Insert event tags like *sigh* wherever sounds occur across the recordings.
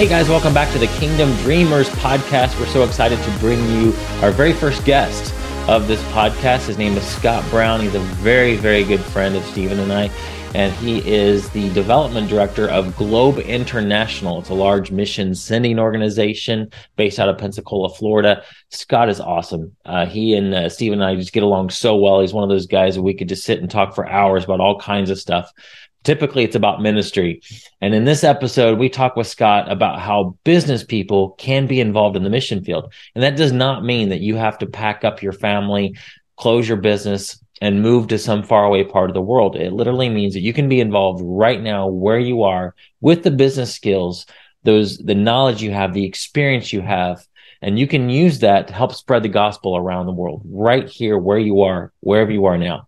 Hey guys, welcome back to the Kingdom Dreamers podcast. We're so excited to bring you our very first guest of this podcast. His name is Scott Brown. He's a very, very good friend of Stephen and I, and he is the development director of Globe International. It's a large mission sending organization based out of Pensacola, Florida. Scott is awesome. Uh, he and uh, Stephen and I just get along so well. He's one of those guys that we could just sit and talk for hours about all kinds of stuff. Typically, it's about ministry. And in this episode, we talk with Scott about how business people can be involved in the mission field. And that does not mean that you have to pack up your family, close your business, and move to some faraway part of the world. It literally means that you can be involved right now where you are with the business skills, those, the knowledge you have, the experience you have, and you can use that to help spread the gospel around the world right here where you are, wherever you are now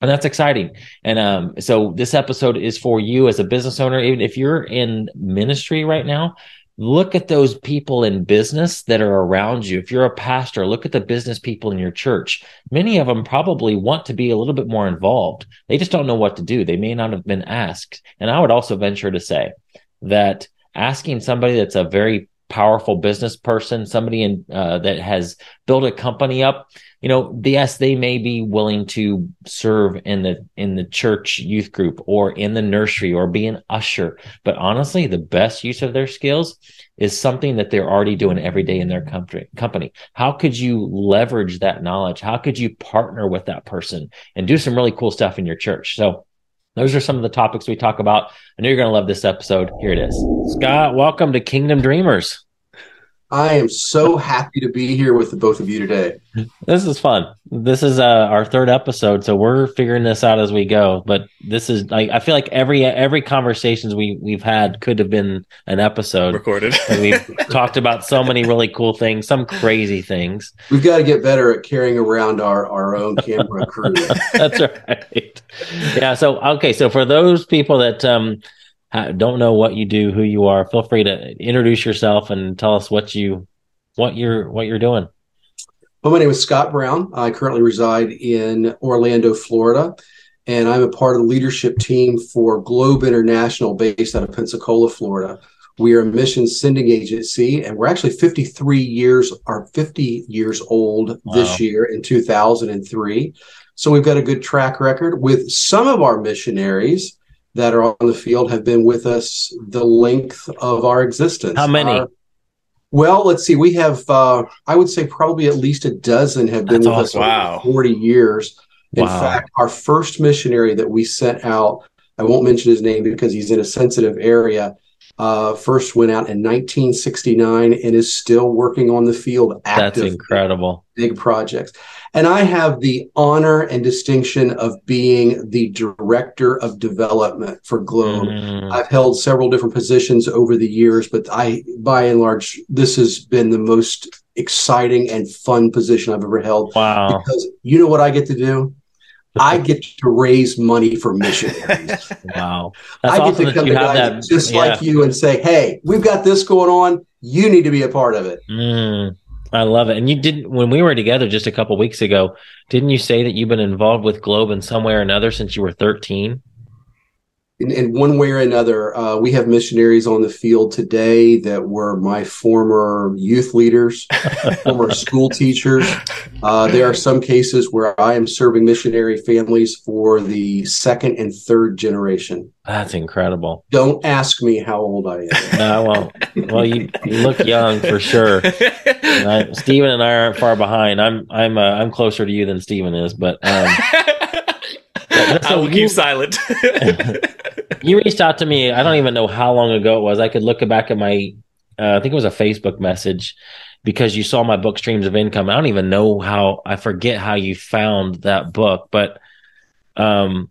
and that's exciting. And um, so this episode is for you as a business owner. Even if you're in ministry right now, look at those people in business that are around you. If you're a pastor, look at the business people in your church. Many of them probably want to be a little bit more involved. They just don't know what to do. They may not have been asked. And I would also venture to say that asking somebody that's a very powerful business person, somebody in uh, that has built a company up, you know, yes, they may be willing to serve in the in the church youth group or in the nursery or be an usher. But honestly, the best use of their skills is something that they're already doing every day in their company. Company. How could you leverage that knowledge? How could you partner with that person and do some really cool stuff in your church? So those are some of the topics we talk about. I know you're going to love this episode. Here it is. Scott, welcome to Kingdom Dreamers. I am so happy to be here with the both of you today. This is fun. This is uh, our third episode, so we're figuring this out as we go. But this is like I feel like every every conversations we we've had could have been an episode recorded. *laughs* we've talked about so many really cool things, some crazy things. We've got to get better at carrying around our our own camera crew. *laughs* That's right. Yeah. So okay. So for those people that um don't know what you do, who you are, feel free to introduce yourself and tell us what you what you're what you're doing. Well, my name is Scott Brown. I currently reside in Orlando, Florida, and I'm a part of the leadership team for Globe International, based out of Pensacola, Florida. We are a mission sending agency, and we're actually 53 years, are 50 years old wow. this year in 2003. So we've got a good track record with some of our missionaries that are on the field have been with us the length of our existence. How many? Our, well, let's see. We have, uh, I would say, probably at least a dozen have been That's with awesome. us wow. 40 years. In wow. fact, our first missionary that we sent out, I won't mention his name because he's in a sensitive area, uh, first went out in 1969 and is still working on the field. Active, That's incredible. Big projects. And I have the honor and distinction of being the director of development for Globe. Mm. I've held several different positions over the years, but I, by and large, this has been the most exciting and fun position I've ever held. Wow. Because you know what I get to do? I get to raise money for missionaries. *laughs* wow. That's I get awesome to come to guys that, just yeah. like you and say, hey, we've got this going on. You need to be a part of it. Mm. I love it. And you didn't when we were together just a couple weeks ago, didn't you say that you've been involved with Globe in some way or another since you were 13? In, in one way or another, uh, we have missionaries on the field today that were my former youth leaders, *laughs* former school teachers. Uh, there are some cases where I am serving missionary families for the second and third generation. That's incredible. Don't ask me how old I am. No, well, well, you, you look young for sure. I, Stephen and I aren't far behind. I'm I'm uh, I'm closer to you than Stephen is, but. Um, *laughs* I will keep silent. *laughs* you reached out to me. I don't even know how long ago it was. I could look back at my, uh, I think it was a Facebook message because you saw my book Streams of Income. I don't even know how. I forget how you found that book, but um,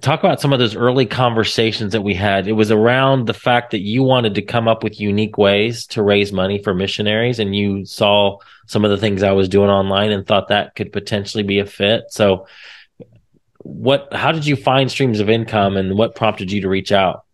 talk about some of those early conversations that we had. It was around the fact that you wanted to come up with unique ways to raise money for missionaries, and you saw some of the things I was doing online and thought that could potentially be a fit. So what how did you find streams of income and what prompted you to reach out?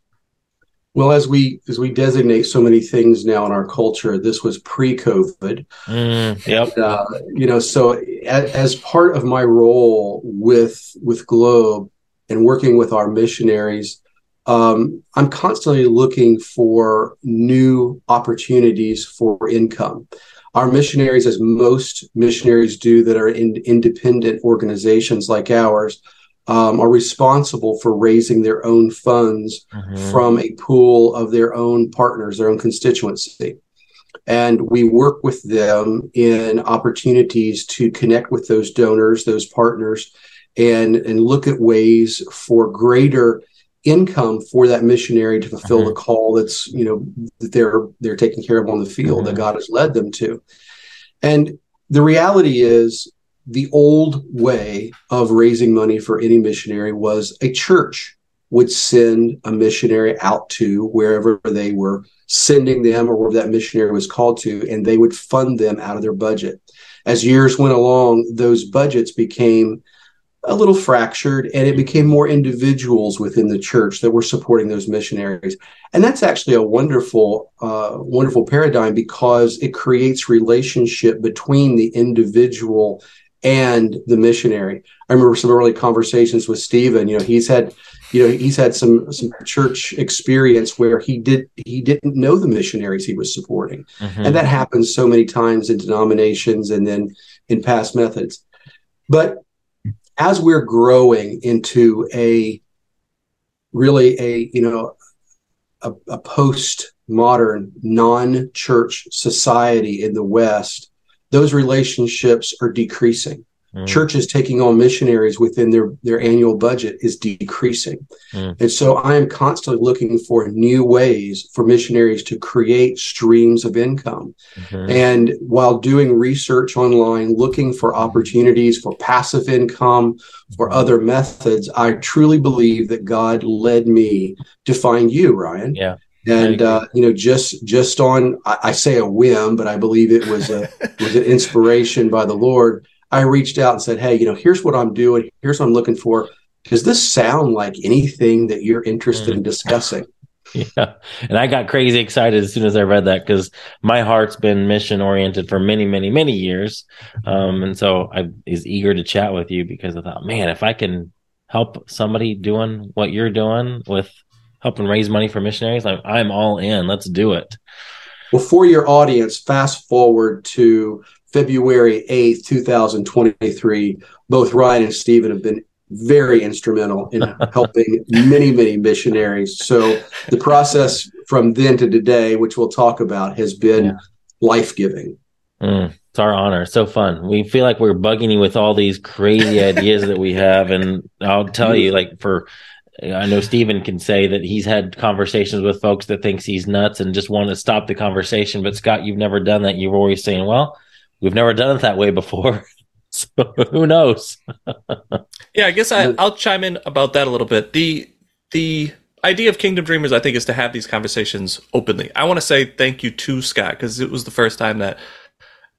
Well as we as we designate so many things now in our culture this was pre-covid. Mm, yep. And, uh, you know so as, as part of my role with with globe and working with our missionaries um, I'm constantly looking for new opportunities for income. Our missionaries, as most missionaries do that are in independent organizations like ours, um, are responsible for raising their own funds mm-hmm. from a pool of their own partners, their own constituency. And we work with them in opportunities to connect with those donors, those partners, and, and look at ways for greater income for that missionary to fulfill mm-hmm. the call that's you know that they're they're taking care of on the field mm-hmm. that God has led them to. And the reality is the old way of raising money for any missionary was a church would send a missionary out to wherever they were sending them or wherever that missionary was called to, and they would fund them out of their budget. As years went along, those budgets became a little fractured and it became more individuals within the church that were supporting those missionaries and that's actually a wonderful uh, wonderful paradigm because it creates relationship between the individual and the missionary. I remember some early conversations with Stephen. You know, he's had, you know, he's had some some church experience where he did he didn't know the missionaries he was supporting, mm-hmm. and that happens so many times in denominations and then in past methods. But as we're growing into a really a you know a, a post modern non church society in the West those relationships are decreasing. Mm. Churches taking on missionaries within their, their annual budget is decreasing. Mm. And so I am constantly looking for new ways for missionaries to create streams of income. Mm-hmm. And while doing research online, looking for opportunities for passive income, for mm-hmm. other methods, I truly believe that God led me to find you, Ryan. Yeah and uh, you know just just on I, I, say a whim but i believe it was a was an inspiration by the lord. I reached out and said hey you know here's what i'm doing. Here's what i'm looking for. Does this sound like anything that you're interested mm. in discussing? *laughs* Yeah. And i got crazy excited as soon as i read that because my heart's been mission oriented for many many many years. Um, and so i is eager to chat with you because i thought man if i can help somebody doing what you're doing with helping raise money for missionaries, I'm, I'm all in. Let's do it. Well, for your audience, fast forward to February 8th, 2023. Both Ryan and Stephen have been very instrumental in *laughs* helping many, many missionaries. So the process from then to today, which we'll talk about, has been yeah. life giving. Mm, it's our honor. So fun. We feel like we're bugging you with all these crazy *laughs* ideas that we have. And I'll tell you, like, for I know Stephen can say that he's had conversations with folks that thinks he's nuts and just want to stop the conversation. But Scott, you've never done that. You're always saying, "Well, we've never done it that way before." *laughs* so who knows? *laughs* yeah, I guess I, will chime in about that a little bit. The the idea of Kingdom Dreamers, I think, is to have these conversations openly. I want to say thank you to Scott because it was the first time that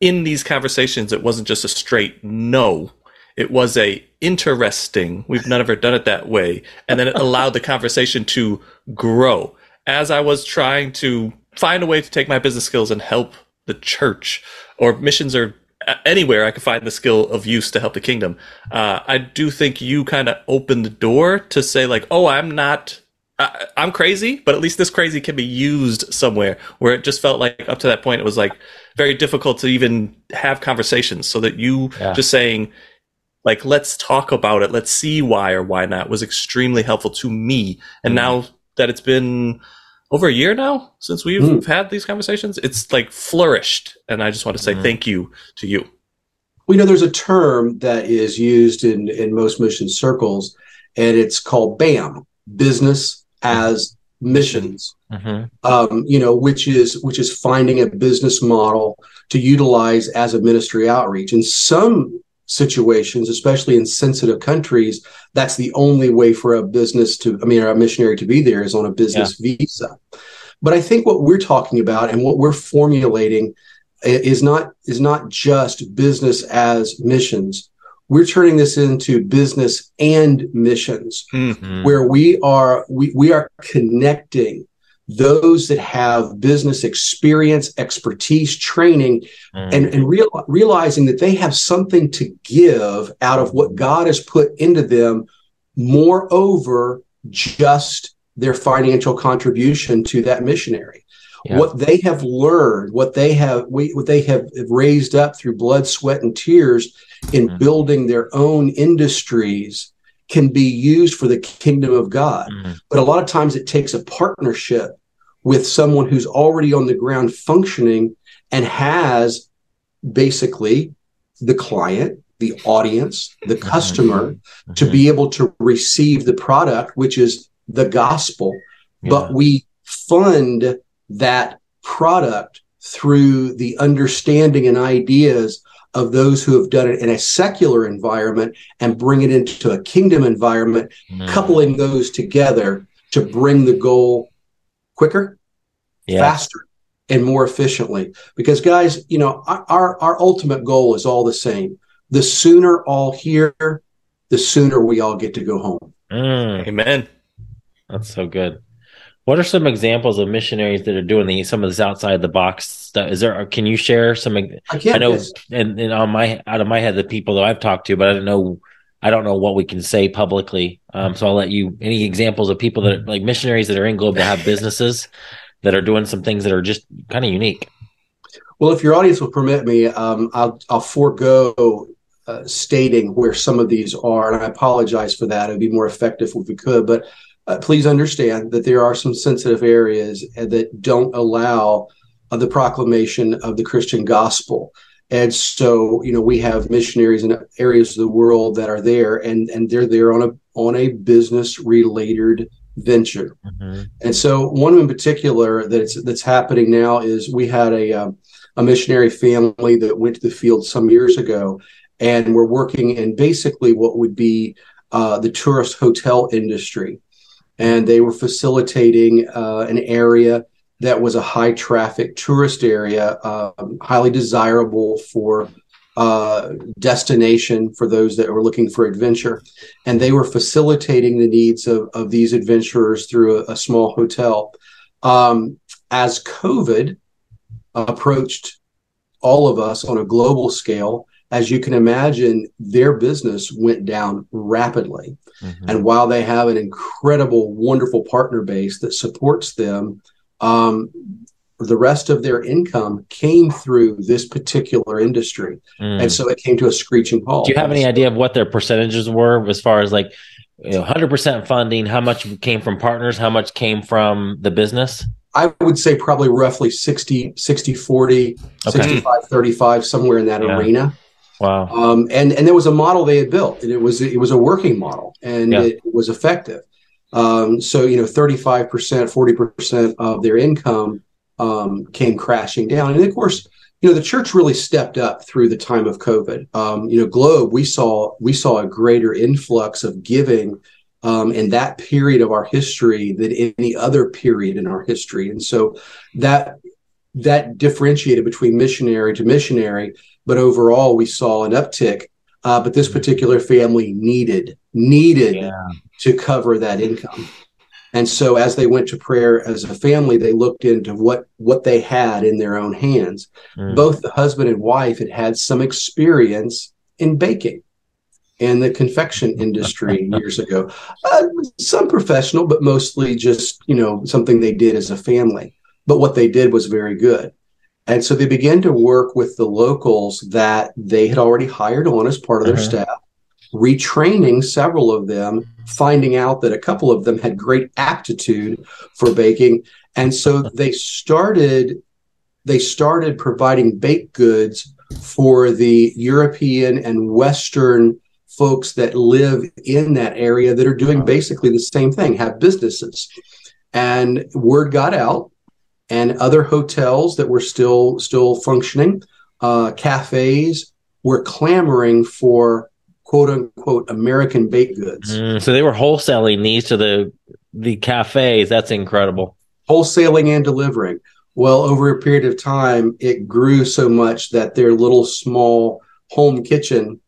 in these conversations it wasn't just a straight no it was a interesting. We've never done it that way, and then it allowed the conversation to grow. As I was trying to find a way to take my business skills and help the church or missions or anywhere I could find the skill of use to help the kingdom. Uh, I do think you kind of opened the door to say like, oh, I'm not. I, I'm crazy, but at least this crazy can be used somewhere. Where it just felt like up to that point, it was like very difficult to even have conversations. So that you yeah. just saying, like let's talk about it let's see why or why not was extremely helpful to me and mm. now that it's been over a year now since we've mm. had these conversations it's like flourished and i just want to say mm. thank you to you we know there's a term that is used in in most mission circles and it's called bam business as missions mm-hmm. um, you know which is which is finding a business model to utilize as a ministry outreach and some situations, especially in sensitive countries, that's the only way for a business to, I mean, a missionary to be there is on a business yeah. visa. But I think what we're talking about and what we're formulating is not is not just business as missions. We're turning this into business and missions, mm-hmm. where we are we, we are connecting those that have business experience, expertise, training, mm. and, and real, realizing that they have something to give out of what God has put into them, moreover, just their financial contribution to that missionary. Yeah. What they have learned, what they have, what they have raised up through blood, sweat, and tears in mm-hmm. building their own industries can be used for the kingdom of God. Mm-hmm. But a lot of times it takes a partnership with someone who's already on the ground functioning and has basically the client, the audience, the mm-hmm. customer mm-hmm. to be able to receive the product, which is the gospel. Yeah. But we fund that product through the understanding and ideas of those who have done it in a secular environment and bring it into a kingdom environment, mm. coupling those together to bring the goal quicker, yeah. faster, and more efficiently. Because guys, you know, our our ultimate goal is all the same. The sooner all here, the sooner we all get to go home. Mm. Amen. That's so good. What are some examples of missionaries that are doing the, some of this outside the box stuff? Is there? Can you share some? I, I know, and, and, on my out of my head, the people that I've talked to, but I don't know. I don't know what we can say publicly. Um, so I'll let you. Any examples of people that like missionaries that are in global have businesses that are doing some things that are just kind of unique. Well, if your audience will permit me, um, I'll I'll forego uh, stating where some of these are, and I apologize for that. It would be more effective if we could, but uh, please understand that there are some sensitive areas that don't allow uh, the proclamation of the Christian gospel. And so, you know, we have missionaries in areas of the world that are there, and and they're there on a on a business related venture. Mm-hmm. And so, one in particular that's that's happening now is we had a um, a missionary family that went to the field some years ago, and we're working in basically what would be uh, the tourist hotel industry and they were facilitating uh, an area that was a high traffic tourist area, um, highly desirable for uh, destination for those that were looking for adventure. And they were facilitating the needs of, of these adventurers through a, a small hotel. Um, as COVID approached all of us on a global scale, as you can imagine, their business went down rapidly. Mm-hmm. And while they have an incredible, wonderful partner base that supports them, um, the rest of their income came through this particular industry. Mm. And so it came to a screeching halt. Do you have any idea of what their percentages were as far as like you know, 100% funding? How much came from partners? How much came from the business? I would say probably roughly 60, 60, 40, okay. 65, 35, somewhere in that yeah. arena. Wow. Um, and and there was a model they had built, and it was it was a working model, and yeah. it was effective. Um, so you know, thirty five percent, forty percent of their income um, came crashing down, and of course, you know, the church really stepped up through the time of COVID. Um, you know, Globe, we saw we saw a greater influx of giving um, in that period of our history than any other period in our history, and so that that differentiated between missionary to missionary but overall we saw an uptick. Uh, but this particular family needed needed yeah. to cover that income. And so as they went to prayer as a family, they looked into what what they had in their own hands. Mm. Both the husband and wife had had some experience in baking and the confection *laughs* industry years ago. Uh, some professional, but mostly just you know something they did as a family. But what they did was very good. And so they began to work with the locals that they had already hired on as part of their uh-huh. staff, retraining several of them, finding out that a couple of them had great aptitude for baking. And so they started they started providing baked goods for the European and Western folks that live in that area that are doing basically the same thing, have businesses. And word got out and other hotels that were still still functioning, uh, cafes were clamoring for quote unquote American baked goods. Mm, so they were wholesaling these to the the cafes. That's incredible. Wholesaling and delivering. Well, over a period of time, it grew so much that their little small home kitchen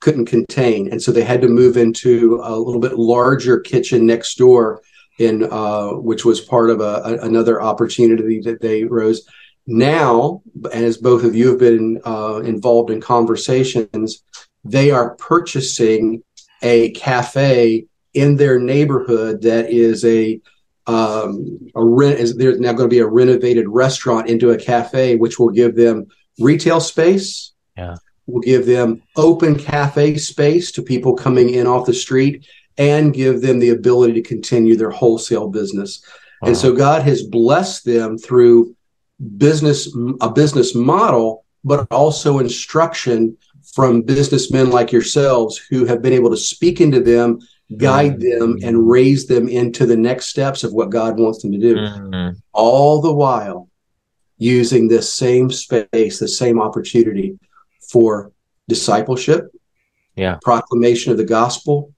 couldn't contain, and so they had to move into a little bit larger kitchen next door in uh, which was part of a, a, another opportunity that they rose. Now, as both of you have been uh, involved in conversations, they are purchasing a cafe in their neighborhood that is a um, a rent is there's now going to be a renovated restaurant into a cafe, which will give them retail space. Yeah. Will give them open cafe space to people coming in off the street and give them the ability to continue their wholesale business. Wow. And so God has blessed them through business a business model, but also instruction from businessmen like yourselves who have been able to speak into them guide mm-hmm. them and raise them into the next steps of what God wants them to do. Mm-hmm. All the while using this same space, the same opportunity for discipleship, yeah, proclamation of the gospel,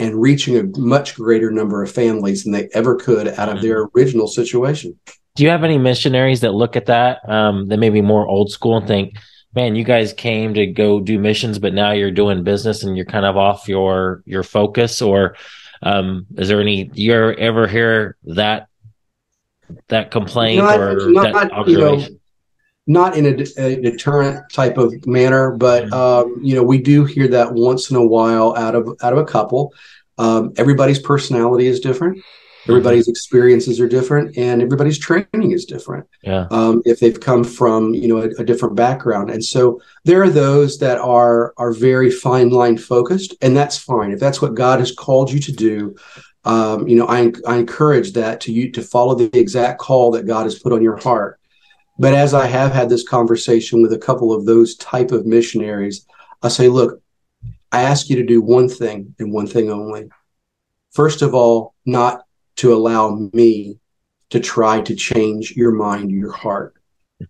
and reaching a much greater number of families than they ever could out of their mm-hmm. original situation. Do you have any missionaries that look at that um, that may be more old school and think, man, you guys came to go do missions, but now you're doing business and you're kind of off your your focus? Or um, is there any? You ever hear that that complaint not, or not, that observation? You know, not in a, a, deterrent type of manner, but mm-hmm. um, you know we do hear that once in a while out of out of a couple. Um, everybody's personality is different. Everybody's experiences are different, and everybody's training is different. Yeah. Um, if they've come from you know a, a, different background, and so there are those that are are very fine line focused, and that's fine. If that's what God has called you to do, um, you know, I, I encourage that to you to follow the exact call that God has put on your heart. But as I have had this conversation with a couple of those type of missionaries, I say, look, I ask you to do one thing and one thing only. First of all, not to allow me to try to change your mind, your heart.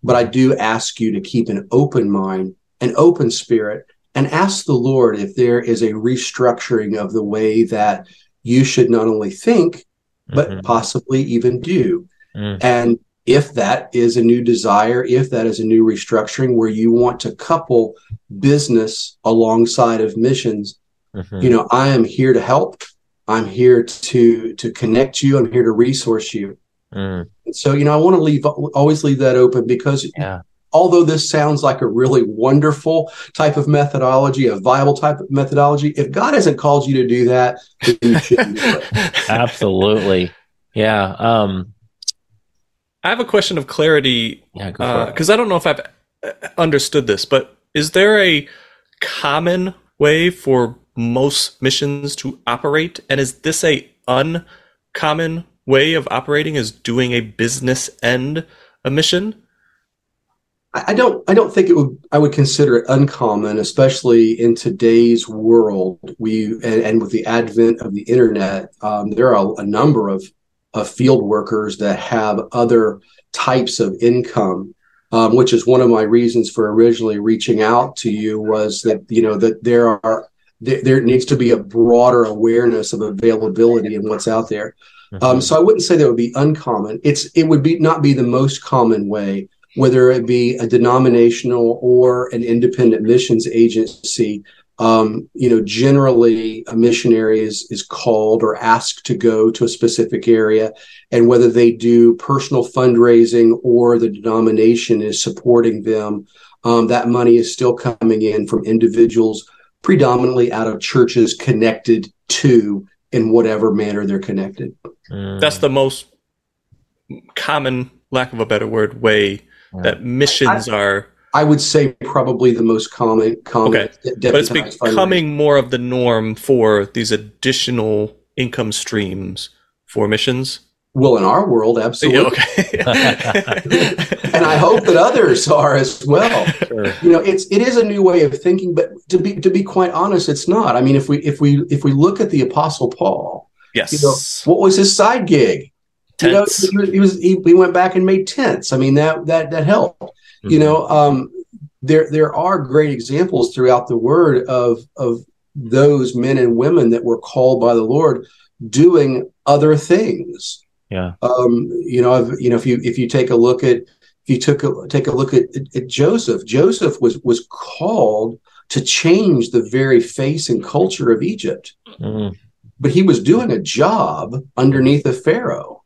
But I do ask you to keep an open mind, an open spirit, and ask the Lord if there is a restructuring of the way that you should not only think, but mm-hmm. possibly even do. Mm. And if that is a new desire, if that is a new restructuring where you want to couple business alongside of missions, mm-hmm. you know, I am here to help. I'm here to to connect you. I'm here to resource you. Mm. So you know, I want to leave always leave that open because yeah. although this sounds like a really wonderful type of methodology, a viable type of methodology, if God hasn't called you to do that, you shouldn't do it. *laughs* Absolutely, yeah. Um, I have a question of clarity. Yeah, because uh, I don't know if I've uh, understood this, but is there a common way for most missions to operate? And is this a uncommon way of operating? Is doing a business end a mission? I don't. I don't think it would. I would consider it uncommon, especially in today's world. We and, and with the advent of the internet, um, there are a, a number of of field workers that have other types of income um, which is one of my reasons for originally reaching out to you was that you know that there are there, there needs to be a broader awareness of availability and what's out there. Mm-hmm. Um, so I wouldn't say that would be uncommon. It's it would be not be the most common way, whether it be a denominational or an independent missions agency. Um, you know, generally a missionary is is called or asked to go to a specific area, and whether they do personal fundraising or the denomination is supporting them, um, that money is still coming in from individuals predominantly out of churches connected to in whatever manner they're connected. Mm. That's the most common, lack of a better word, way that missions I, are. I would say probably the most common. common okay, but it's becoming more of the norm for these additional income streams for missions. Well, in our world, absolutely. Okay. *laughs* *laughs* and I hope that others are as well. Sure. You know, it's it is a new way of thinking, but to be to be quite honest, it's not. I mean, if we if we if we look at the Apostle Paul, yes, you know, what was his side gig? Tents. You know, he was he, he, went back and made tents. I mean, that that that helped. Mm-hmm. You know, um, there there are great examples throughout the Word of of those men and women that were called by the Lord doing other things yeah. Um, you know, I've, you know, if you if you take a look at if you took a, take a look at, at Joseph, Joseph was was called to change the very face and culture of Egypt, mm. but he was doing a job underneath a pharaoh.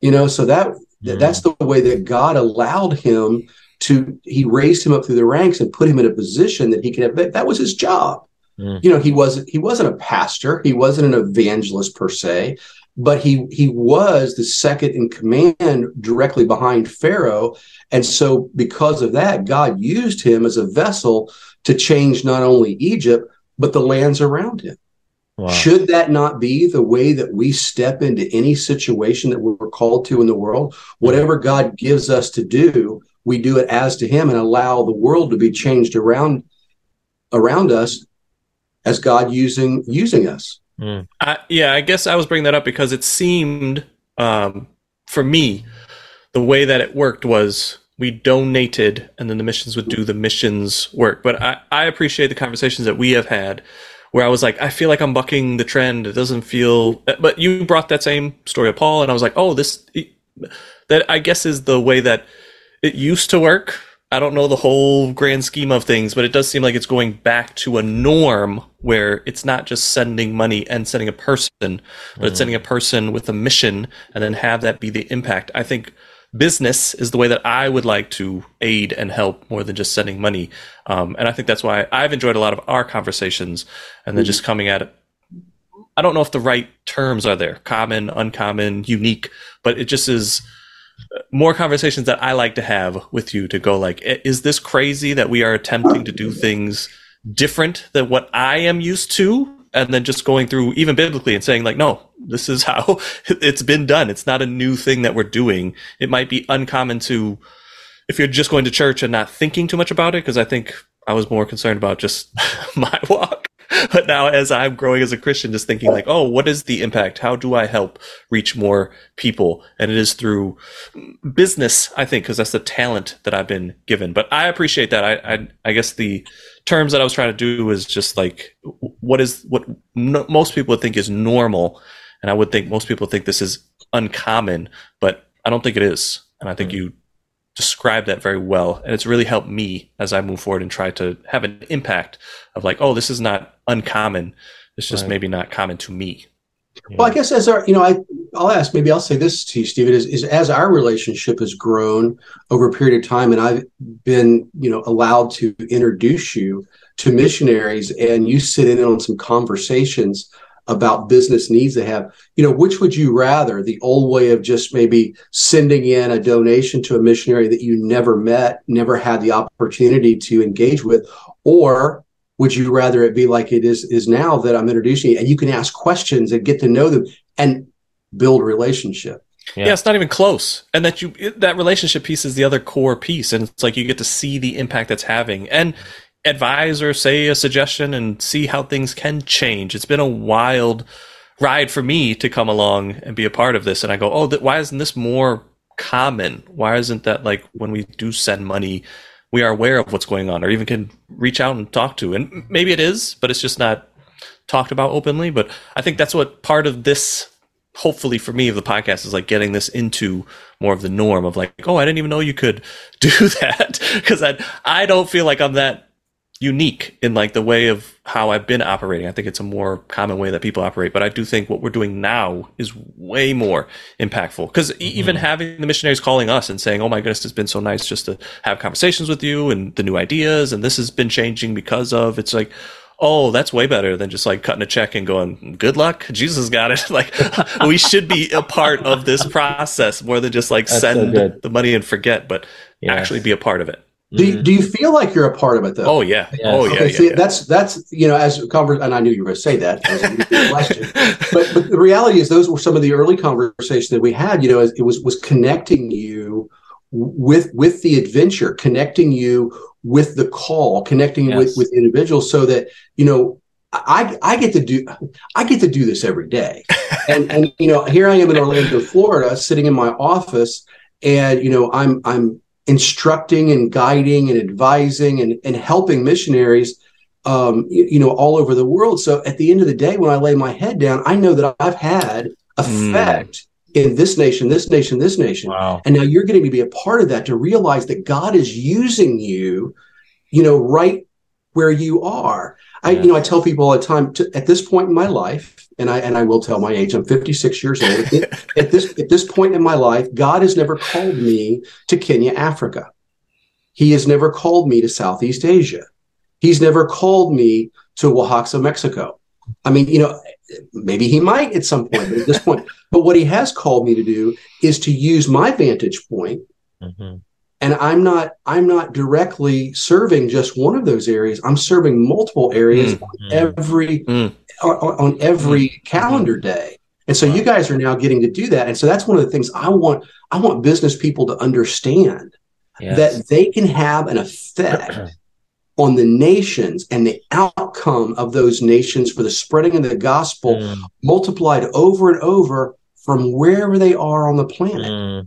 You know, so that mm. that's the way that God allowed him to. He raised him up through the ranks and put him in a position that he could have. That, that was his job. Mm. You know, he wasn't he wasn't a pastor, he wasn't an evangelist per se, but he he was the second in command directly behind Pharaoh. And so because of that, God used him as a vessel to change not only Egypt, but the lands around him. Wow. Should that not be the way that we step into any situation that we're called to in the world? Whatever God gives us to do, we do it as to Him and allow the world to be changed around around us as God using using us. Mm. I, yeah, I guess I was bringing that up because it seemed um, for me the way that it worked was we donated and then the missions would do the missions work. But I, I appreciate the conversations that we have had where I was like, I feel like I'm bucking the trend. It doesn't feel, but you brought that same story of Paul, and I was like, oh, this, that I guess is the way that it used to work. I don't know the whole grand scheme of things, but it does seem like it's going back to a norm where it's not just sending money and sending a person, but mm. it's sending a person with a mission and then have that be the impact. I think business is the way that I would like to aid and help more than just sending money. Um, and I think that's why I've enjoyed a lot of our conversations and then mm-hmm. just coming at it. I don't know if the right terms are there common, uncommon, unique, but it just is more conversations that I like to have with you to go like, is this crazy that we are attempting to do things different than what I am used to? and then just going through even biblically and saying like no this is how *laughs* it's been done it's not a new thing that we're doing it might be uncommon to if you're just going to church and not thinking too much about it because i think i was more concerned about just *laughs* my walk *laughs* but now as i'm growing as a christian just thinking like oh what is the impact? How do i help reach more people? And it is through business i think because that's the talent that i've been given. But i appreciate that. I i, I guess the terms that I was trying to do was just like what is what most people would think is normal, and I would think most people think this is uncommon, but I don't think it is, and I think mm-hmm. you describe that very well, and it's really helped me as I move forward and try to have an impact of like, oh, this is not uncommon. It's just right. maybe not common to me. Well, I guess as our, you know, I, I'll ask, maybe I'll say this to you, Stephen, is, is as our relationship has grown over a period of time, and I've been, you know, allowed to introduce you to missionaries, and you sit in on some conversations about business needs they have, you know, which would you rather, the old way of just maybe sending in a donation to a missionary that you never met, never had the opportunity to engage with, or would you rather it be like it is is now that I'm introducing you and you can ask questions and get to know them and build relationship? Yeah. yeah. it's not even close. And that you that relationship piece is the other core piece. And it's like you get to see the impact that's having and advise or say a suggestion and see how things can change. It's been a wild ride for me to come along and be a part of this. And I go, oh, th- why isn't this more common? Why isn't that like when we do send money we are aware of what's going on or even can reach out and talk to. And maybe it is, but it's just not talked about openly. But I think that's what part of this, hopefully for me, of the podcast is like getting this into more of the norm of like, oh, I didn't even know you could *laughs* do that. Cause I, I don't feel like I'm that unique in like the way of how I've been operating. I think it's a more common way that people operate, but I do think what we're doing now is way more impactful. Because mm-hmm. even having the missionaries calling us and saying, "Oh my goodness, it's been so nice just to have conversations with you and the new ideas, and this has been changing because of," it's like. Oh, that's way better than just like cutting a check and going, good luck. Jesus got it. *laughs* like we should be a part of this process more than just like that's send so the money and forget, but yes. actually be a part of it. Do you, mm-hmm. do you feel like you're a part of it though? Oh yeah. Yes. Oh yeah. Okay, yeah, see, yeah, That's that's you know as convers and I knew you were going to say that. question. But but the reality is those were some of the early conversations that we had. You know, it was was connecting you with with the adventure, connecting you with the call, connecting yes. with with individuals, so that you know I I get to do I get to do this every day, *laughs* and and you know here I am in Orlando, Florida, sitting in my office, and you know I'm I'm instructing and guiding and advising and, and helping missionaries um, you, you, know all over the world so at the end of the day when i lay my head down i know that i've had effect mm. in this nation this nation this nation wow. and now you're getting to be a part of that to realize that god is using you you know right where you are i you know i tell people all the time to, at this point in my life and I and I will tell my age. I'm 56 years old. *laughs* at this at this point in my life, God has never called me to Kenya, Africa. He has never called me to Southeast Asia. He's never called me to Oaxaca, Mexico. I mean, you know, maybe he might at some point, but at this point, *laughs* but what he has called me to do is to use my vantage point. Mm-hmm. And I'm not I'm not directly serving just one of those areas. I'm serving multiple areas mm-hmm. on every mm. on, on, every mm-hmm. calendar day. And so you guys are now getting to do that. And so that's one of the things I want I want business people to understand yes. that they can have an effect *clears throat* on the nations and the outcome of those nations for the spreading of the gospel mm. multiplied over and over from wherever they are on the planet.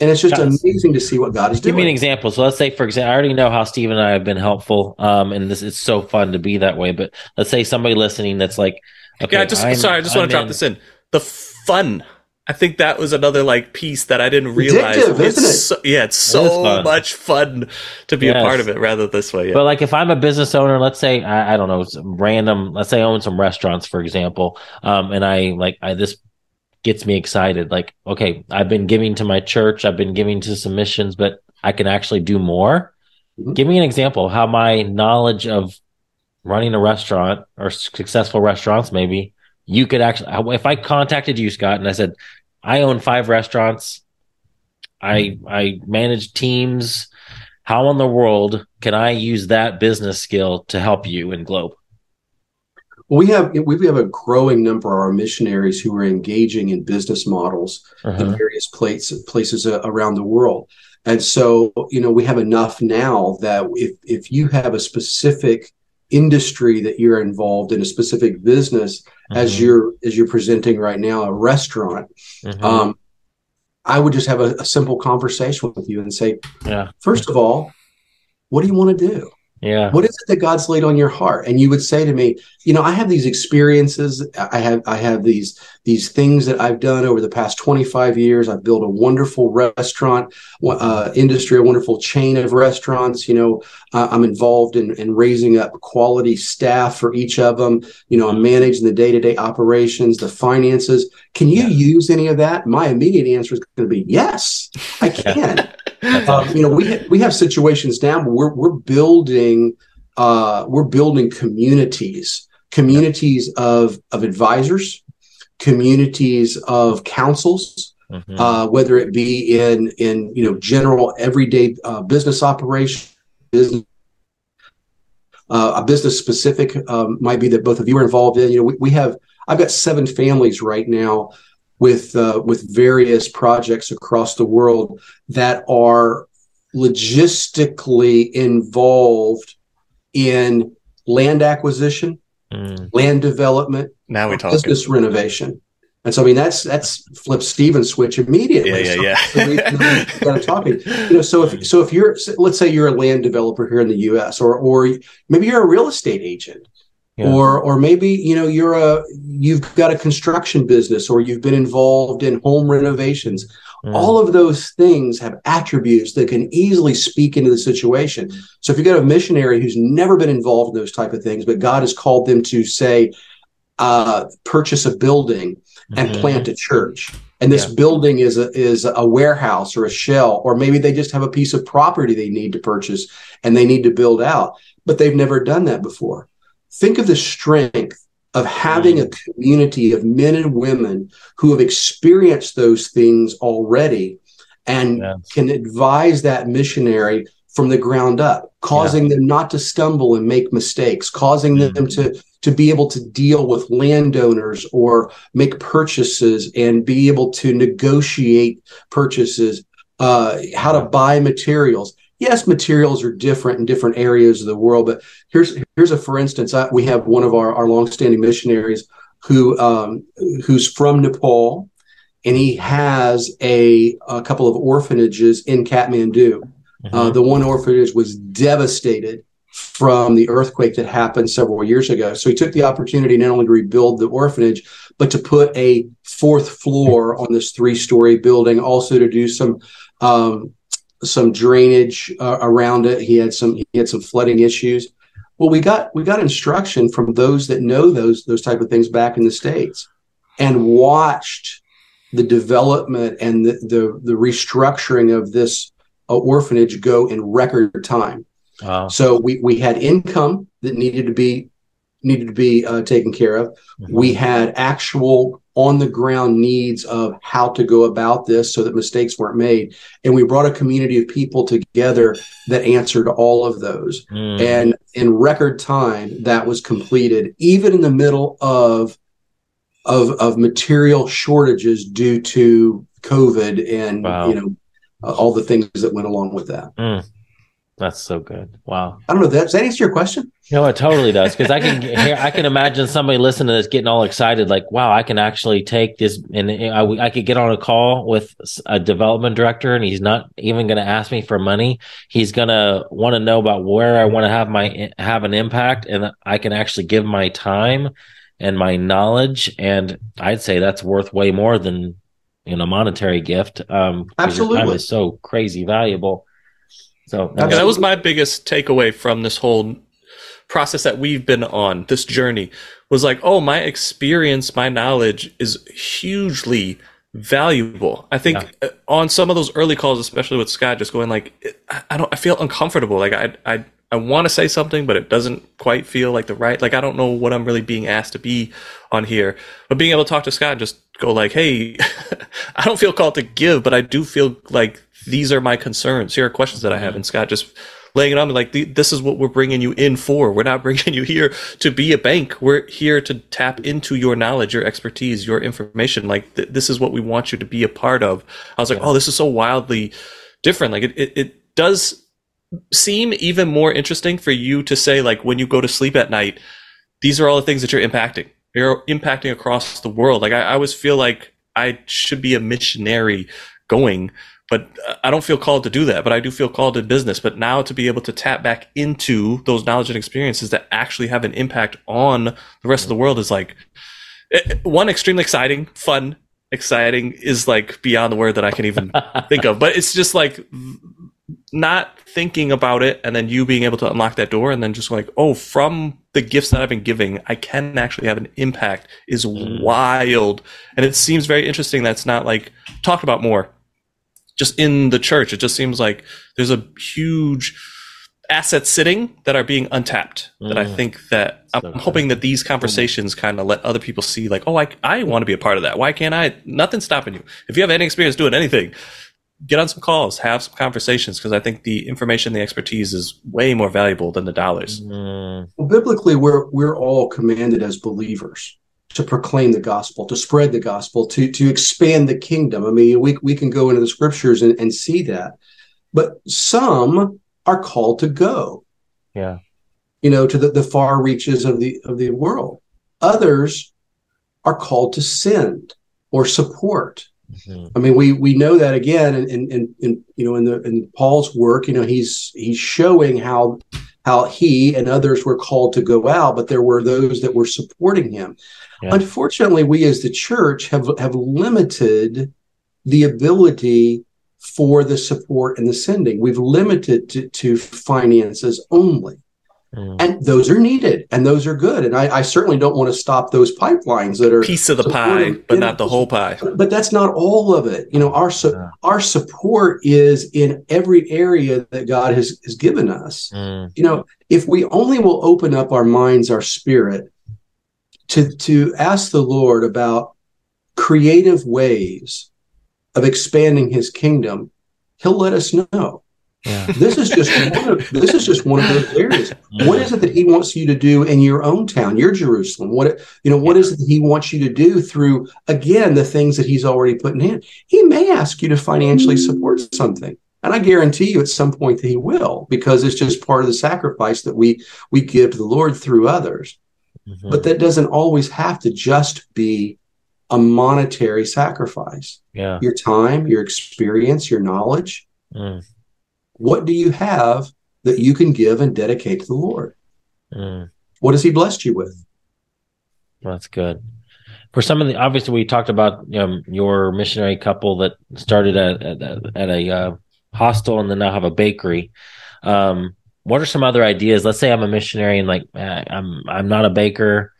And it's just amazing to see what God is doing. Give me an example. So let's say, for example, I already know how Steve and I have been helpful, um, and this is so fun to be that way. But let's say somebody listening that's like, okay, yeah, just I'm, sorry, I just I'm want to drop this in. The fun I think that was another like piece that I didn't realize. Addictive, isn't it? So, yeah, it's so it much fun to be yes. a part of it rather this way. Yeah. But like if I'm a business owner, let's say I, I don't know, random, let's say I own some restaurants, for example, um, and I like I this gets me excited. Like, okay, I've been giving to my church, I've been giving to some missions, but I can actually do more. Mm-hmm. Give me an example how my knowledge of running a restaurant or successful restaurants, maybe you could actually, if I contacted you, Scott, and I said, I own five restaurants. I I manage teams. How in the world can I use that business skill to help you in Globe? We have we have a growing number of our missionaries who are engaging in business models uh-huh. in various places places around the world, and so you know we have enough now that if if you have a specific industry that you're involved in a specific business mm-hmm. as you're as you're presenting right now a restaurant mm-hmm. um, i would just have a, a, simple conversation with you and say yeah first of all what do you want to do yeah. What is it that god's laid on your heart? And you would say to me you know i have these experiences. I have i have these these things that i've done over the past 25 years. I've built a wonderful restaurant uh, industry a wonderful chain of restaurants. You know uh, i'm involved in, in raising up quality staff for each of them. You know i'm managing the day-to-day operations the finances. Can you yeah. use any of that? My immediate answer is going to be yes. I *laughs* can um, you know, we ha- we have situations now where we're, we're building uh, we're building communities, communities of of advisors, communities of councils, mm-hmm. uh, whether it be in in you know general everyday uh, business operation, business. Uh, a business specific um, might be that both of you are involved in. You know, we, we have I've got seven families right now with uh, with various projects across the world that are logistically involved in land acquisition, mm. land development, now we talk business renovation. And so, I mean, that's that's flip Stephen's switch immediately. Yeah, yeah, yeah. so talking, you know. So if so, if you're let's say you're a land developer here in the U.S. or or maybe you're a real estate agent, yeah. or or maybe you know you're a you've got a construction business or you've been involved in home renovations mm. all of those things have attributes that can easily speak into the situation so if you've got a missionary who's never been involved in those type of things but god has called them to say uh, purchase a building and mm-hmm. plant a church and this yeah. building is a, is a warehouse or a shell or maybe they just have a piece of property they need to purchase and they need to build out but they've never done that before think of the strength of having mm. a community of men and women who have experienced those things already and yes. can advise that missionary from the ground up, causing yeah. them not to stumble and make mistakes, causing mm. them to to be able to deal with landowners or make purchases and be able to negotiate purchases, uh, how to buy materials yes, materials are different in different areas of the world, but here's here's a for instance. I, we have one of our our longstanding missionaries who um, who's from Nepal, and he has a, a couple of orphanages in Kathmandu. Mm-hmm. Uh, the one orphanage was devastated from the earthquake that happened several years ago. So he took the opportunity not only to rebuild the orphanage, but to put a fourth floor on this three story building, also to do some um, some drainage uh, around it. He had some he had some flooding issues. Well, we got we got instruction from those that know those those type of things back in the states, and watched the development and the the, the restructuring of this uh, orphanage go in record time. Wow. So we we had income that needed to be needed to be uh, taken care of. Mm-hmm. We had actual on the ground needs of how to go about this so that mistakes weren't made. And we brought a community of people together that answered all of those. Mm. And in record time, that was completed, even in the middle of of, of material shortages due to COVID and wow. you know uh, all the things that went along with that. Mm. That's so good. Wow. I don't know. Does that answer your question? No, it totally does. Because I can *laughs* hear, I can imagine somebody listening to this getting all excited, like, "Wow, I can actually take this, and I, I could get on a call with a development director, and he's not even going to ask me for money. He's going to want to know about where I want to have my have an impact, and I can actually give my time and my knowledge, and I'd say that's worth way more than you know monetary gift. Um, Absolutely, time is so crazy valuable. So yeah, that was my biggest takeaway from this whole process that we've been on, this journey, was like, oh, my experience, my knowledge is hugely valuable. I think yeah. Uh, on some of those early calls, especially with Scott, just going like, I don't, I feel uncomfortable. Like I, I, I want to say something, but it doesn't quite feel like the right. Like I don't know what I'm really being asked to be on here. But being able to talk to Scott, and just go like, hey, *laughs* I don't feel called to give, but I do feel like these are my concerns. Here are questions that I have. And Scott just laying it on me like, this is what we're bringing you in for. We're not *laughs* bringing you here to be a bank. We're here to tap into your knowledge, your expertise, your information. Like, th- this is what we want you to be a part of. I was like, oh, this is so wildly different. Like, it, it, it does seem even more interesting for you to say, like, when you go to sleep at night, these are all the things that you're impacting. You're impacting across the world. Like, I, I always feel like I should be a missionary going but I don't feel called to do that. But I do feel called to business. But now to be able to tap back into those knowledge and experiences that actually have an impact on the rest of the world is like one extremely exciting, fun, exciting is like beyond the word that I can even *laughs* think of. But it's just like not thinking about it and then you being able to unlock that door and then just like, oh, from the gifts that I've been giving, I can actually have an impact is mm. wild. And it seems very interesting that's not like talked about more just in the church. It just seems like there's a huge assets sitting that are being untapped mm. that I mm. think that I'm okay. hoping that these conversations kind of let other people see like, oh, I, I want to be a part of that. Why can't I? Nothing's stopping you. If you have any experience doing anything, get on some calls, have some conversations because I think the information, the expertise is way more valuable than the dollars. Mm. Well, biblically, we're we're all commanded as believers to proclaim the gospel, to spread the gospel, to to expand the kingdom. I mean, we we can go into the scriptures and, and see that. But some are called to go. Yeah. You know, to the, the far reaches of the of the world. Others are called to send or support. Mm-hmm. I mean, we we know that again, and in, in, in, you know, in the in Paul's work, you know, he's he's showing how how he and others were called to go out, but there were those that were supporting him. Yeah. Unfortunately, we as the church have have limited the ability for the support and the sending. We've limited to, to finances only. Mm. And those are needed and those are good. And I, I, certainly don't want to stop those pipelines that are piece of the pie, but not the whole pie. But that's not all of it. You know, our su- yeah. our support is in every area that God has, has given us. Mm. You know, if we only will open up our minds, our spirit to to ask the Lord about creative ways of expanding his kingdom, he'll let us know. Yeah. This is just one of this is just one of those areas. What is it that he wants you to do in your own town, your Jerusalem? What you know, what is it that he wants you to do through again the things that he's already put in hand? He may ask you to financially support something. And I guarantee you at some point that he will, because it's just part of the sacrifice that we we give to the Lord through others. Mm-hmm. But that doesn't always have to just be a monetary sacrifice. Yeah. Your time, your experience, your knowledge. Mm what do you have that you can give and dedicate to the Lord? Mm. What has He blessed you with? That's good. For some of the, obviously, we talked about know, your missionary couple that started at at, at a uh, hostel and then now have a bakery. Um, what are some other ideas? Let's say I'm a missionary and like I'm I'm not a baker.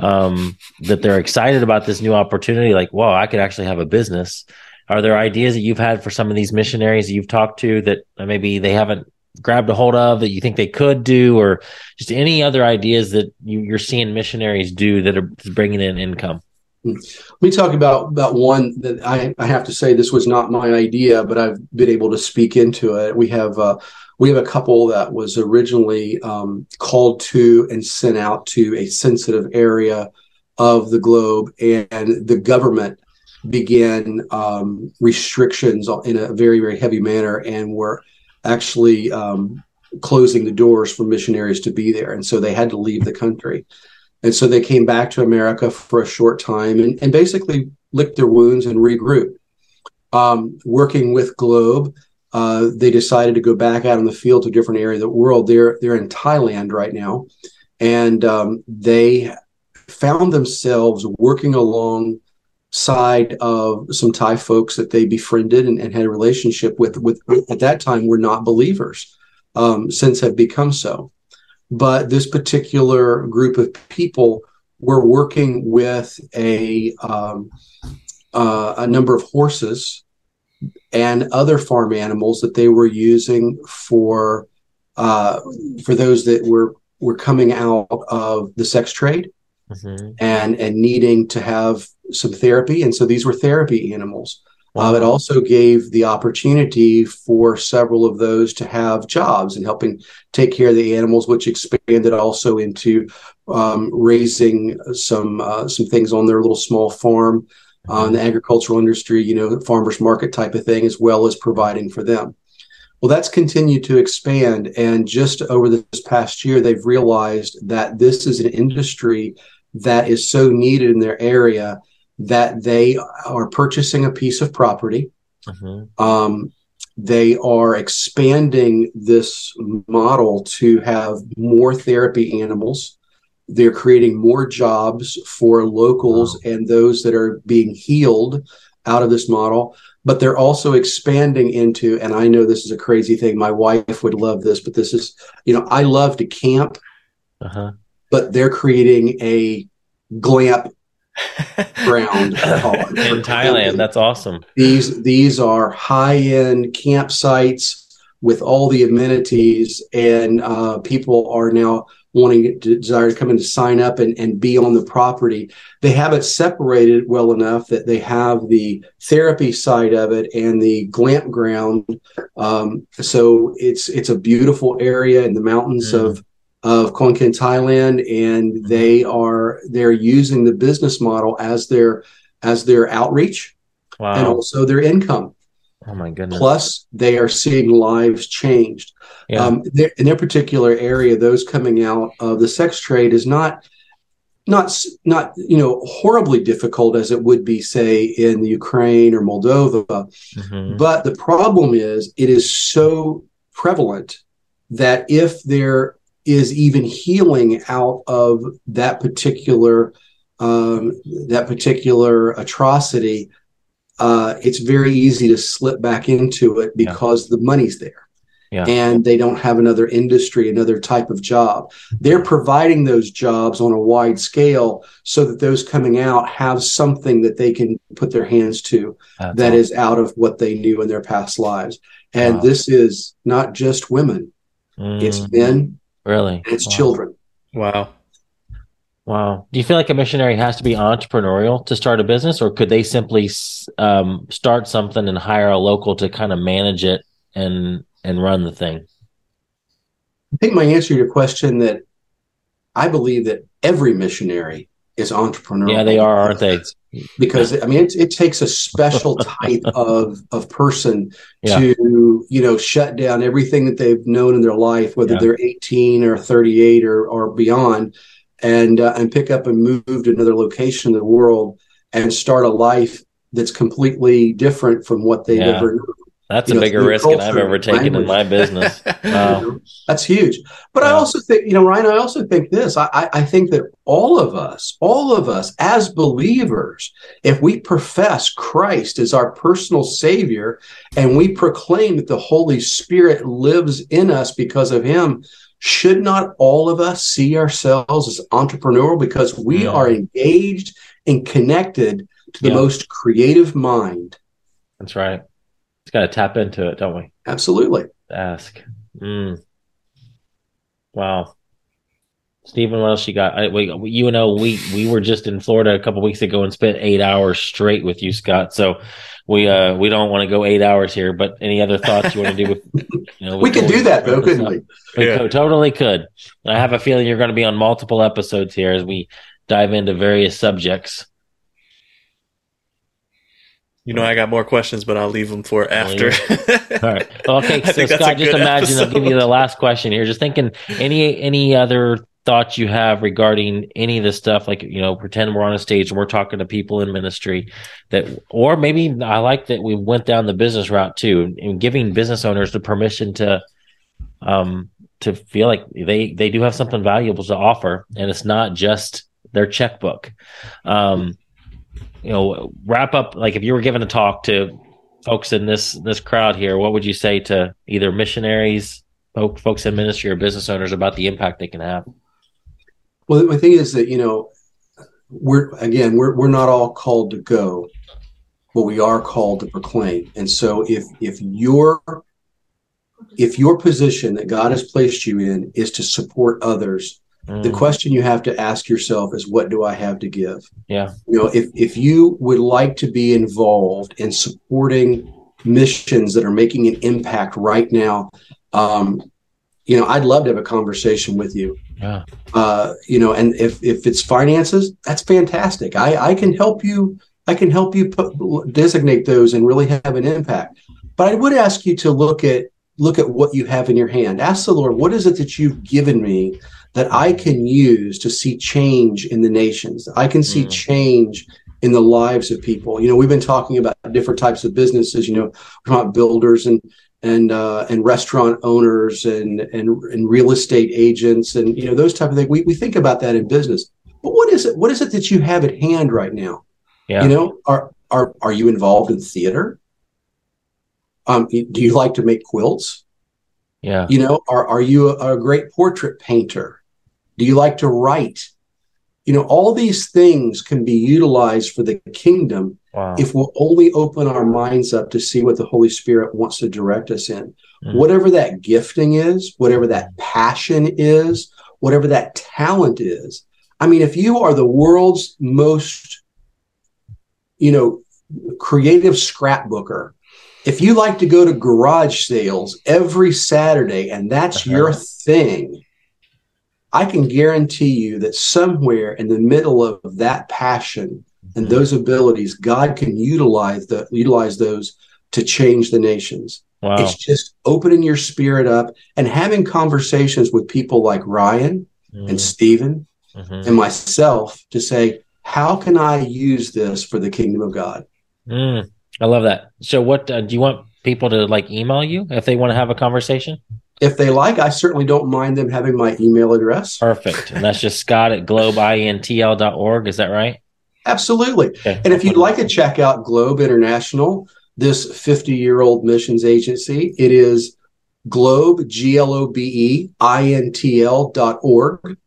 Um, that they're excited about this new opportunity. Like, whoa, I could actually have a business. Are there ideas that you've had for some of these missionaries you've talked to that maybe they haven't grabbed a hold of that you think they could do, or just any other ideas that you, are seeing missionaries do that are bringing in income? Let me talk about about one that I, I have to say this was not my idea, but I've been able to speak into it. We have uh, we have a couple that was originally um, called to and sent out to a sensitive area of the globe, and the government began um, restrictions in a very very heavy manner, and were actually um, closing the doors for missionaries to be there, and so they had to leave the country. And so they came back to America for a short time and, and basically licked their wounds and regrouped. Um, working with Globe, uh, they decided to go back out in the field to a different area of the world. They're they're in Thailand right now, and um, they found themselves working alongside of some Thai folks that they befriended and, and had a relationship with. With at that time were not believers, um, since have become so but this particular group of people were working with a um, uh, a number of horses and other farm animals that they were using for uh, for those that were were coming out of the sex trade mm-hmm. and and needing to have some therapy and so these were therapy animals Wow. Uh, it also gave the opportunity for several of those to have jobs and helping take care of the animals, which expanded also into um, raising some uh, some things on their little small farm uh, in the agricultural industry, you know, farmers market type of thing, as well as providing for them. Well, that's continued to expand, and just over this past year, they've realized that this is an industry that is so needed in their area that they are purchasing a piece of property. Mm-hmm. Um, they are expanding this model to have more therapy animals. They're creating more jobs for locals wow. and those that are being healed out of this model. But they're also expanding into, and I know this is a crazy thing. My wife would love this, but this is, you know, I love to camp, uh-huh. but they're creating a glamp ground *laughs* in Thailand. That's awesome. These these are high end campsites with all the amenities, and uh, people are now wanting to desire to come in to sign up and, and be on the property. They have it separated well enough that they have the therapy side of it and the glamp ground. Um, so it's it's a beautiful area in the mountains mm. of of Khon Thailand, and they are they're using the business model as their as their outreach wow. and also their income. Oh my goodness! Plus, they are seeing lives changed. Yeah. Um, in their particular area, those coming out of the sex trade is not not not you know horribly difficult as it would be say in the Ukraine or Moldova mm-hmm. but the problem is it is so prevalent that if there is even healing out of that particular um, that particular atrocity, uh, it's very easy to slip back into it because yeah. the money's there. Yeah. And they don't have another industry, another type of job. They're providing those jobs on a wide scale so that those coming out have something that they can put their hands to That's that awesome. is out of what they knew in their past lives. And wow. this is not just women, mm. it's men, Really? It's wow. children. Wow. Wow. Do you feel like a missionary has to be entrepreneurial to start a business, or could they simply um, start something and hire a local to kind of manage it and and run the thing? I think my answer to your question that I believe that every missionary is entrepreneurial. Yeah, they are, aren't they? Because I mean it, it takes a special *laughs* type of of person yeah. to you know shut down everything that they've known in their life, whether yeah. they're 18 or 38 or or beyond, and uh, and pick up and move to another location in the world and start a life that's completely different from what they've yeah. ever known. That's you a know, bigger risk than I've ever taken language. in my business. Wow. *laughs* Uh, That's huge. But I also think, you know, Ryan, I also think this. I, I think that all of us, all of us as believers, if we profess Christ as our personal Savior and we proclaim that the Holy Spirit lives in us because of Him, should not all of us see ourselves as entrepreneurial because we yeah. are engaged and connected to the yeah. most creative mind? That's right. It's got to tap into it, don't we? Absolutely. Ask. Mm. Wow. Stephen, what else you got? I, we, you know, we we were just in Florida a couple weeks ago and spent eight hours straight with you, Scott. So we uh we don't want to go eight hours here. But any other thoughts you want to do with? *laughs* You know, we could do that though, couldn't we? We yeah. could, totally could. I have a feeling you're going to be on multiple episodes here as we dive into various subjects. You know, I got more questions, but I'll leave them for after. *laughs* All right. Okay. So Scott, just imagine episode. I'll give you the last question here. Just thinking, any any other thoughts you have regarding any of this stuff? Like, you know, pretend we're on a stage and we're talking to people in ministry that, or maybe I like that we went down the business route too, and giving business owners the permission to, um, to feel like they they do have something valuable to offer, and it's not just their checkbook. Um, you know, wrap up like if you were given a talk to folks in this this crowd here, what would you say to either missionaries, folks in ministry, or business owners about the impact they can have? Well, the thing is that you know, we're again, we're we're not all called to go, but we are called to proclaim. And so, if if your if your position that God has placed you in is to support others the mm. question you have to ask yourself is what do I have to give? Yeah. You know, if if you would like to be involved in supporting missions that are making an impact right now, um, you know, I'd love to have a conversation with you. Yeah. Uh, you know, and if if it's finances, that's fantastic. I I can help you. I can help you put, designate those and really have an impact. But I would ask you to look at look at what you have in your hand. Ask the Lord, what is it that you've given me that I can use to see change in the nations. I can see mm. change in the lives of people. You know, we've been talking about different types of businesses. You know, we're about builders and and uh, and restaurant owners and and and real estate agents and you know those type of things. We we think about that in business. But what is it? What is it that you have at hand right now? Yeah. You know, are are are you involved in theater? Um, do you like to make quilts? Yeah. You know, are are you a, a great portrait painter? Do you like to write? You know, all these things can be utilized for the kingdom wow. if we'll only open our minds up to see what the Holy Spirit wants to direct us in. Mm. Whatever that gifting is, whatever that passion is, whatever that talent is. I mean, if you are the world's most, you know, creative scrapbooker, if you like to go to garage sales every Saturday and that's uh-huh. your thing, I can guarantee you that somewhere in the middle of that passion and mm-hmm. those abilities, God can utilize the utilize those to change the nations. Wow. It's just opening your spirit up and having conversations with people like Ryan mm. and Stephen mm-hmm. and myself to say, how can I use this for the kingdom of God? Mm. I love that. So, what uh, do you want people to like email you if they want to have a conversation? if they like, I certainly don't mind them having my email address. Perfect. And that's just Scott at globeintl.org. Is that right? Absolutely. Okay. And if you'd like to check out Globe International, this 50 year old missions agency, it is globe, G L O B E I N T L dot org.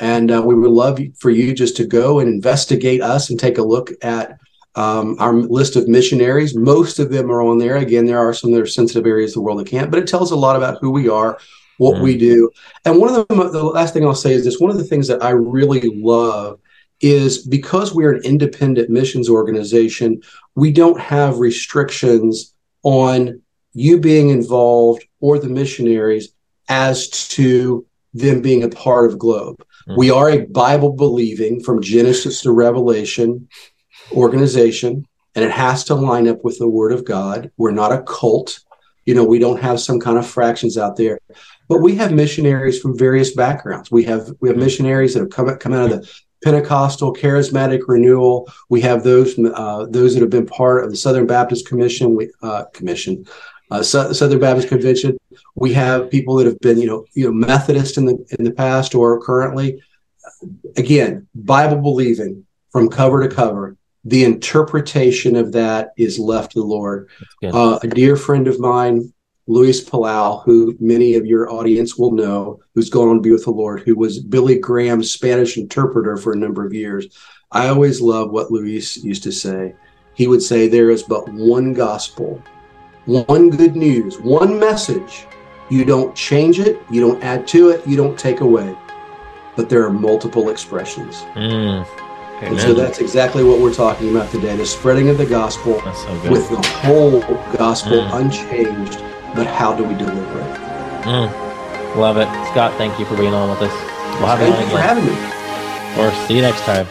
And uh, we would love for you just to go and investigate us and take a look at um, our list of missionaries. Most of them are on there. Again, there are some that are sensitive areas of the world that can't, but it tells a lot about who we are, what mm. we do. And one of them, the last thing I'll say is this one of the things that I really love is because we're an independent missions organization, we don't have restrictions on you being involved or the missionaries as to them being a part of Globe. Mm. We are a Bible believing from Genesis to Revelation organization and it has to line up with the word of God. We're not a cult. You know, we don't have some kind of fractions out there, but we have missionaries from various backgrounds. We have we have missionaries that have come come out of the Pentecostal charismatic renewal. We have those uh, those that have been part of the Southern Baptist Commission we, uh, Commission, uh, Southern Baptist Convention. We have people that have been you know you know Methodist in the in the past or currently. Again, Bible believing from cover to cover the interpretation of that is left to the Lord. Uh, a dear friend of mine, Luis Palau, who many of your audience will know, who's gone on to be with the Lord, who was Billy Graham's Spanish interpreter for a number of years. I always love what Luis used to say. He would say, There is but one gospel, one good news, one message You don't change it, you don't add to it, you don't take away. But there are multiple expressions. Mm. And so that's exactly what we're talking about today the spreading of the gospel so with the whole gospel mm. unchanged. But how do we deliver it? Mm. Love it. Scott, thank you for being on with us. We'll have thank you for having me. Or see you next time.